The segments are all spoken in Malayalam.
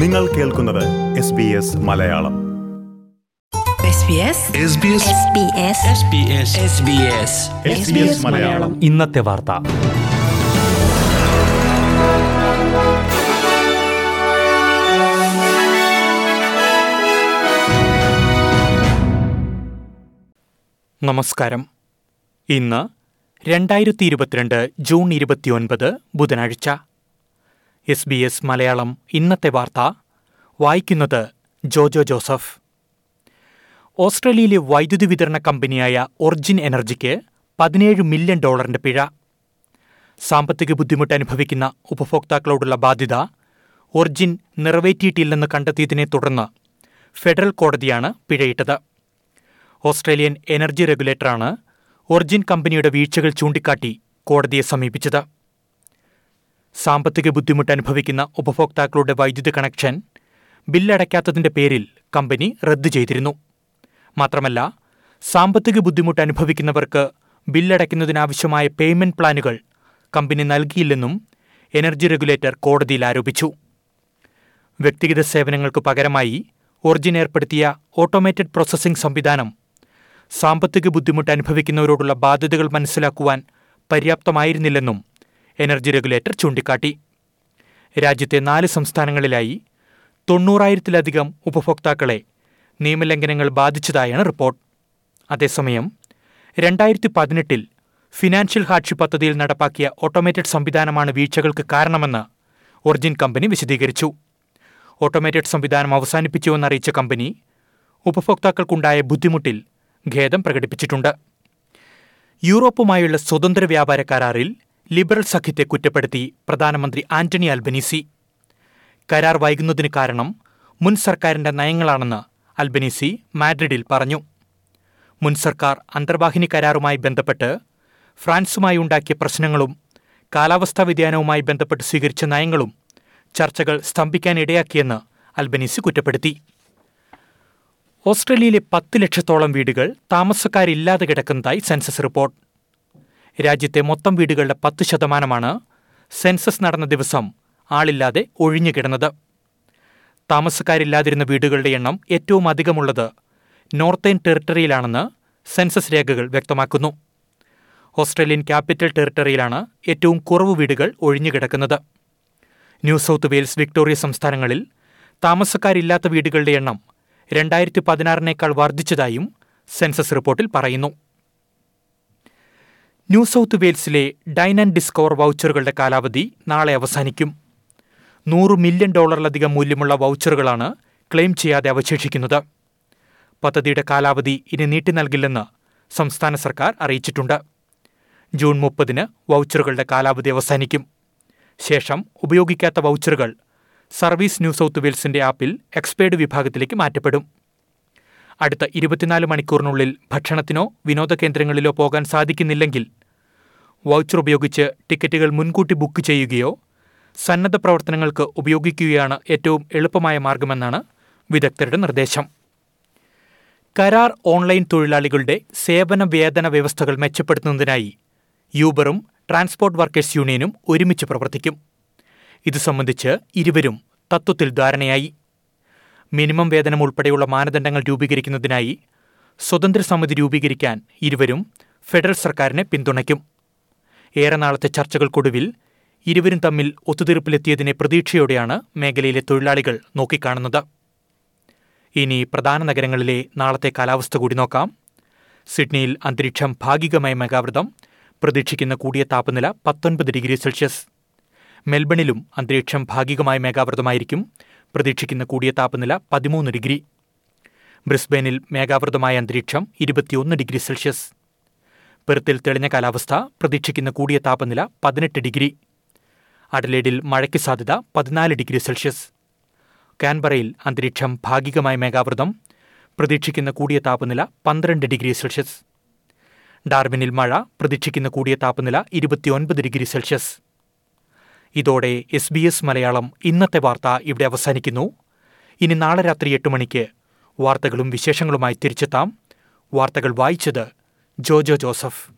നിങ്ങൾ കേൾക്കുന്നത് S B S Malayalam. SBS SBS SBS SBS SBS SBS Malayalam. ഇന്നത്തെ വാർത്ത. നമസ്കാരം. ഇന്ന് രണ്ടായിരത്തി ഇരുപത്തിരണ്ട് ജൂൺ ഇരുപത്തിയൊൻപത് ബുധനാഴ്ച. എസ് ബി എസ് മലയാളം ഇന്നത്തെ വാർത്ത. വായിക്കുന്നത് ജോജോ ജോസഫ്. ഓസ്ട്രേലിയയിലെ വൈദ്യുതി വിതരണ കമ്പനിയായ ഒർജിൻ എനർജിക്ക് പതിനേഴ് മില്യൺ ഡോളറിന്റെ പിഴ. സാമ്പത്തിക ബുദ്ധിമുട്ട് അനുഭവിക്കുന്ന ഉപഭോക്താക്കളോടുള്ള ബാധ്യത ഒർജിൻ നിറവേറ്റിയിട്ടില്ലെന്ന് കണ്ടെത്തിയതിനെ തുടർന്ന് ഫെഡറൽ കോടതിയാണ് പിഴയിട്ടത്. ഓസ്ട്രേലിയൻ എനർജി റെഗുലേറ്ററാണ് ഒർജിൻ കമ്പനിയുടെ വീഴ്ചകൾ ചൂണ്ടിക്കാട്ടി കോടതിയെ സമീപിച്ചത്. സാമ്പത്തിക ബുദ്ധിമുട്ട് അനുഭവിക്കുന്ന ഉപഭോക്താക്കളുടെ വൈദ്യുതി കണക്ഷൻ ബില്ലടയ്ക്കാത്തതിന്റെ പേരിൽ കമ്പനി റദ്ദു ചെയ്തിരുന്നു. മാത്രമല്ല സാമ്പത്തിക ബുദ്ധിമുട്ട് അനുഭവിക്കുന്നവർക്ക് ബില്ലടയ്ക്കുന്നതിനാവശ്യമായ പേയ്മെന്റ് പ്ലാനുകൾ കമ്പനി നൽകിയില്ലെന്നും എനർജി റെഗുലേറ്റർ കോടതിയിൽ ആരോപിച്ചു. വ്യക്തിഗത സേവനങ്ങൾക്ക് പകരമായി ഒറിജിൻ ഏർപ്പെടുത്തിയ ഓട്ടോമേറ്റഡ് പ്രോസസ്സിംഗ് സംവിധാനം സാമ്പത്തിക ബുദ്ധിമുട്ട് അനുഭവിക്കുന്നവരോടുള്ള ബാധ്യതകൾ മനസ്സിലാക്കുവാൻ പര്യാപ്തമായിരുന്നില്ലെന്നും എനർജി റെഗുലേറ്റർ ചൂണ്ടിക്കാട്ടി. രാജ്യത്തെ നാല് സംസ്ഥാനങ്ങളിലായി തൊണ്ണൂറായിരത്തിലധികം ഉപഭോക്താക്കളെ നിയമലംഘനങ്ങൾ ബാധിച്ചതായാണ് റിപ്പോർട്ട്. അതേസമയം രണ്ടായിരത്തി പതിനെട്ടിൽ ഫിനാൻഷ്യൽ ഹാർഡ്ഷിപ്പ് പദ്ധതിയിൽ നടപ്പാക്കിയ ഓട്ടോമേറ്റഡ് സംവിധാനമാണ് വീഴ്ചകൾക്ക് കാരണമെന്ന് ഒറിജിൻ കമ്പനി വിശദീകരിച്ചു. ഓട്ടോമേറ്റഡ് സംവിധാനം അവസാനിപ്പിച്ചുവെന്നറിയിച്ച കമ്പനി ഉപഭോക്താക്കൾക്കുണ്ടായ ബുദ്ധിമുട്ടിൽ ഖേദം പ്രകടിപ്പിച്ചിട്ടുണ്ട്. യൂറോപ്പുമായുള്ള സ്വതന്ത്ര വ്യാപാര കരാറിൽ ലിബറൽ സഖ്യത്തെ കുറ്റപ്പെടുത്തി പ്രധാനമന്ത്രി ആന്റണി അൽബനീസി. കരാർ വൈകുന്നതിന് കാരണം മുൻ സർക്കാരിന്റെ നയങ്ങളാണെന്ന് അൽബനീസി മാഡ്രിഡിൽ പറഞ്ഞു. മുൻ സർക്കാർ അന്തർവാഹിനി കരാറുമായി ബന്ധപ്പെട്ട് ഫ്രാൻസുമായി ഉണ്ടാക്കിയ പ്രശ്നങ്ങളും കാലാവസ്ഥാ വ്യതിയാനവുമായി ബന്ധപ്പെട്ട് സ്വീകരിച്ച നയങ്ങളും ചർച്ചകൾ സ്തംഭിക്കാനിടയാക്കിയെന്ന് അൽബനീസി കുറ്റപ്പെടുത്തി. ഓസ്ട്രേലിയയിലെ പത്ത് ലക്ഷത്തോളം വീടുകൾ താമസക്കാരില്ലാതെ കിടക്കുന്നതായി സെൻസസ് റിപ്പോർട്ട്. രാജ്യത്തെ മൊത്തം വീടുകളുടെ പത്ത് ശതമാനമാണ് സെൻസസ് നടന്ന ദിവസം ആളില്ലാതെ ഒഴിഞ്ഞുകിടന്നത് താമസക്കാരില്ലാതിരുന്ന വീടുകളുടെ എണ്ണം ഏറ്റവും അധികമുള്ളത് നോർത്തേൺ ടെറിട്ടറിയിലാണെന്ന് സെൻസസ് രേഖകൾ വ്യക്തമാക്കുന്നു. ഓസ്ട്രേലിയൻ ക്യാപിറ്റൽ ടെറിട്ടറിയിലാണ് ഏറ്റവും കുറവ് വീടുകൾ ഒഴിഞ്ഞുകിടക്കുന്നത് ന്യൂ സൗത്ത് വെയിൽസ് വിക്ടോറിയ സംസ്ഥാനങ്ങളിൽ താമസക്കാരില്ലാത്ത വീടുകളുടെ എണ്ണം രണ്ടായിരത്തി പതിനാറിനേക്കാൾ വർദ്ധിച്ചതായും സെൻസസ് റിപ്പോർട്ടിൽ പറയുന്നു. ന്യൂ സൗത്ത് വെയിൽസിലെ ഡൈൻ ആൻഡ് ഡിസ്കവർ വൗച്ചറുകളുടെ കാലാവധി നാളെ അവസാനിക്കും. നൂറ് മില്യൺ ഡോളറിലധികം മൂല്യമുള്ള വൗച്ചറുകളാണ് ക്ലെയിം ചെയ്യാതെ അവശേഷിക്കുന്നത്. പദ്ധതിയുടെ കാലാവധി ഇനി നീട്ടി നൽകില്ലെന്ന് സംസ്ഥാന സർക്കാർ അറിയിച്ചിട്ടുണ്ട്. ജൂൺ മുപ്പതിന് വൗച്ചറുകളുടെ കാലാവധി അവസാനിക്കും. ശേഷം ഉപയോഗിക്കാത്ത വൗച്ചറുകൾ സർവീസ് ന്യൂ സൗത്ത് വെയിൽസിന്റെ ആപ്പിൽ എക്സ്പേർഡ് വിഭാഗത്തിലേക്ക് മാറ്റപ്പെടും. അടുത്ത ഇരുപത്തിനാല് മണിക്കൂറിനുള്ളിൽ ഭക്ഷണത്തിനോ വിനോദ കേന്ദ്രങ്ങളിലോ പോകാൻ സാധിക്കുന്നില്ലെങ്കിൽ വൗച്ചർ ഉപയോഗിച്ച് ടിക്കറ്റുകൾ മുൻകൂട്ടി ബുക്ക് ചെയ്യുകയോ സന്നദ്ധ പ്രവർത്തനങ്ങൾക്ക് ഉപയോഗിക്കുകയാണ് ഏറ്റവും എളുപ്പമായ മാർഗമെന്നാണ് വിദഗ്ധരുടെ നിർദ്ദേശം. കരാർ ഓൺലൈൻ തൊഴിലാളികളുടെ സേവന വേതന വ്യവസ്ഥകൾ മെച്ചപ്പെടുത്തുന്നതിനായി യൂബറും ട്രാൻസ്പോർട്ട് വർക്കേഴ്സ് യൂണിയനും ഒരുമിച്ച് പ്രവർത്തിക്കും. ഇത് സംബന്ധിച്ച് ഇരുവരും തത്വത്തിൽ ധാരണയായി. മിനിമം വേതനം ഉൾപ്പെടെയുള്ള മാനദണ്ഡങ്ങൾ രൂപീകരിക്കുന്നതിനായി സ്വതന്ത്ര സമിതി രൂപീകരിക്കാൻ ഇരുവരും ഫെഡറൽ സർക്കാരിനെ പിന്തുണയ്ക്കും. ഏറെ നാളത്തെ ചർച്ചകൾക്കൊടുവിൽ ഇരുവരും തമ്മിൽ ഒത്തുതീർപ്പിലെത്തിയതിനെ പ്രതീക്ഷയോടെയാണ് മേഖലയിലെ തൊഴിലാളികൾ നോക്കിക്കാണുന്നത്. ഇനി പ്രധാന നഗരങ്ങളിലെ നാളത്തെ കാലാവസ്ഥ കൂടി നോക്കാം. സിഡ്നിയിൽ അന്തരീക്ഷം ഭാഗികമായ മേഘാവൃതം പ്രതീക്ഷിക്കുന്ന കൂടിയ താപനില പത്തൊൻപത് ഡിഗ്രി സെൽഷ്യസ്. മെൽബണിലും അന്തരീക്ഷം ഭാഗികമായ മേഘാവൃതമായിരിക്കും പ്രതീക്ഷിക്കുന്ന കൂടിയ താപനില പതിമൂന്ന് ഡിഗ്രി. ബ്രിസ്ബെയിനിൽ മേഘാവൃതമായ അന്തരീക്ഷം ഇരുപത്തിയൊന്ന് ഡിഗ്രി സെൽഷ്യസ്. പെർത്തിൽ തെളിഞ്ഞ കാലാവസ്ഥ പ്രതീക്ഷിക്കുന്ന കൂടിയ താപനില പതിനെട്ട് ഡിഗ്രി. അഡലേഡിൽ മഴയ്ക്ക് സാധ്യത പതിനാല് ഡിഗ്രി സെൽഷ്യസ്. കാൻബറയിൽ അന്തരീക്ഷം ഭാഗികമായ മേഘാവൃതം പ്രതീക്ഷിക്കുന്ന കൂടിയ താപനില പന്ത്രണ്ട് ഡിഗ്രി സെൽഷ്യസ്. ഡാർബിനിൽ മഴ പ്രതീക്ഷിക്കുന്ന കൂടിയ താപനില ഇരുപത്തിയൊൻപത് ഡിഗ്രി സെൽഷ്യസ്. ഇതോടെ എസ് ബി എസ് മലയാളം ഇന്നത്തെ വാർത്ത ഇവിടെ അവസാനിക്കുന്നു. ഇനി നാളെ രാത്രി എട്ട് മണിക്ക് വാർത്തകളും വിശേഷങ്ങളുമായി തിരിച്ചെത്താം. വാർത്തകൾ വായിച്ചത് ജോജോ ജോസഫ്.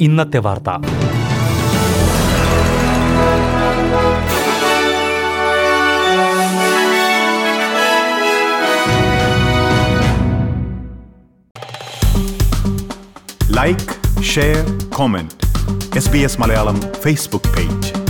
ഇന്നത്തെ വാർത്ത like share comment S B S Malayalam. Facebook page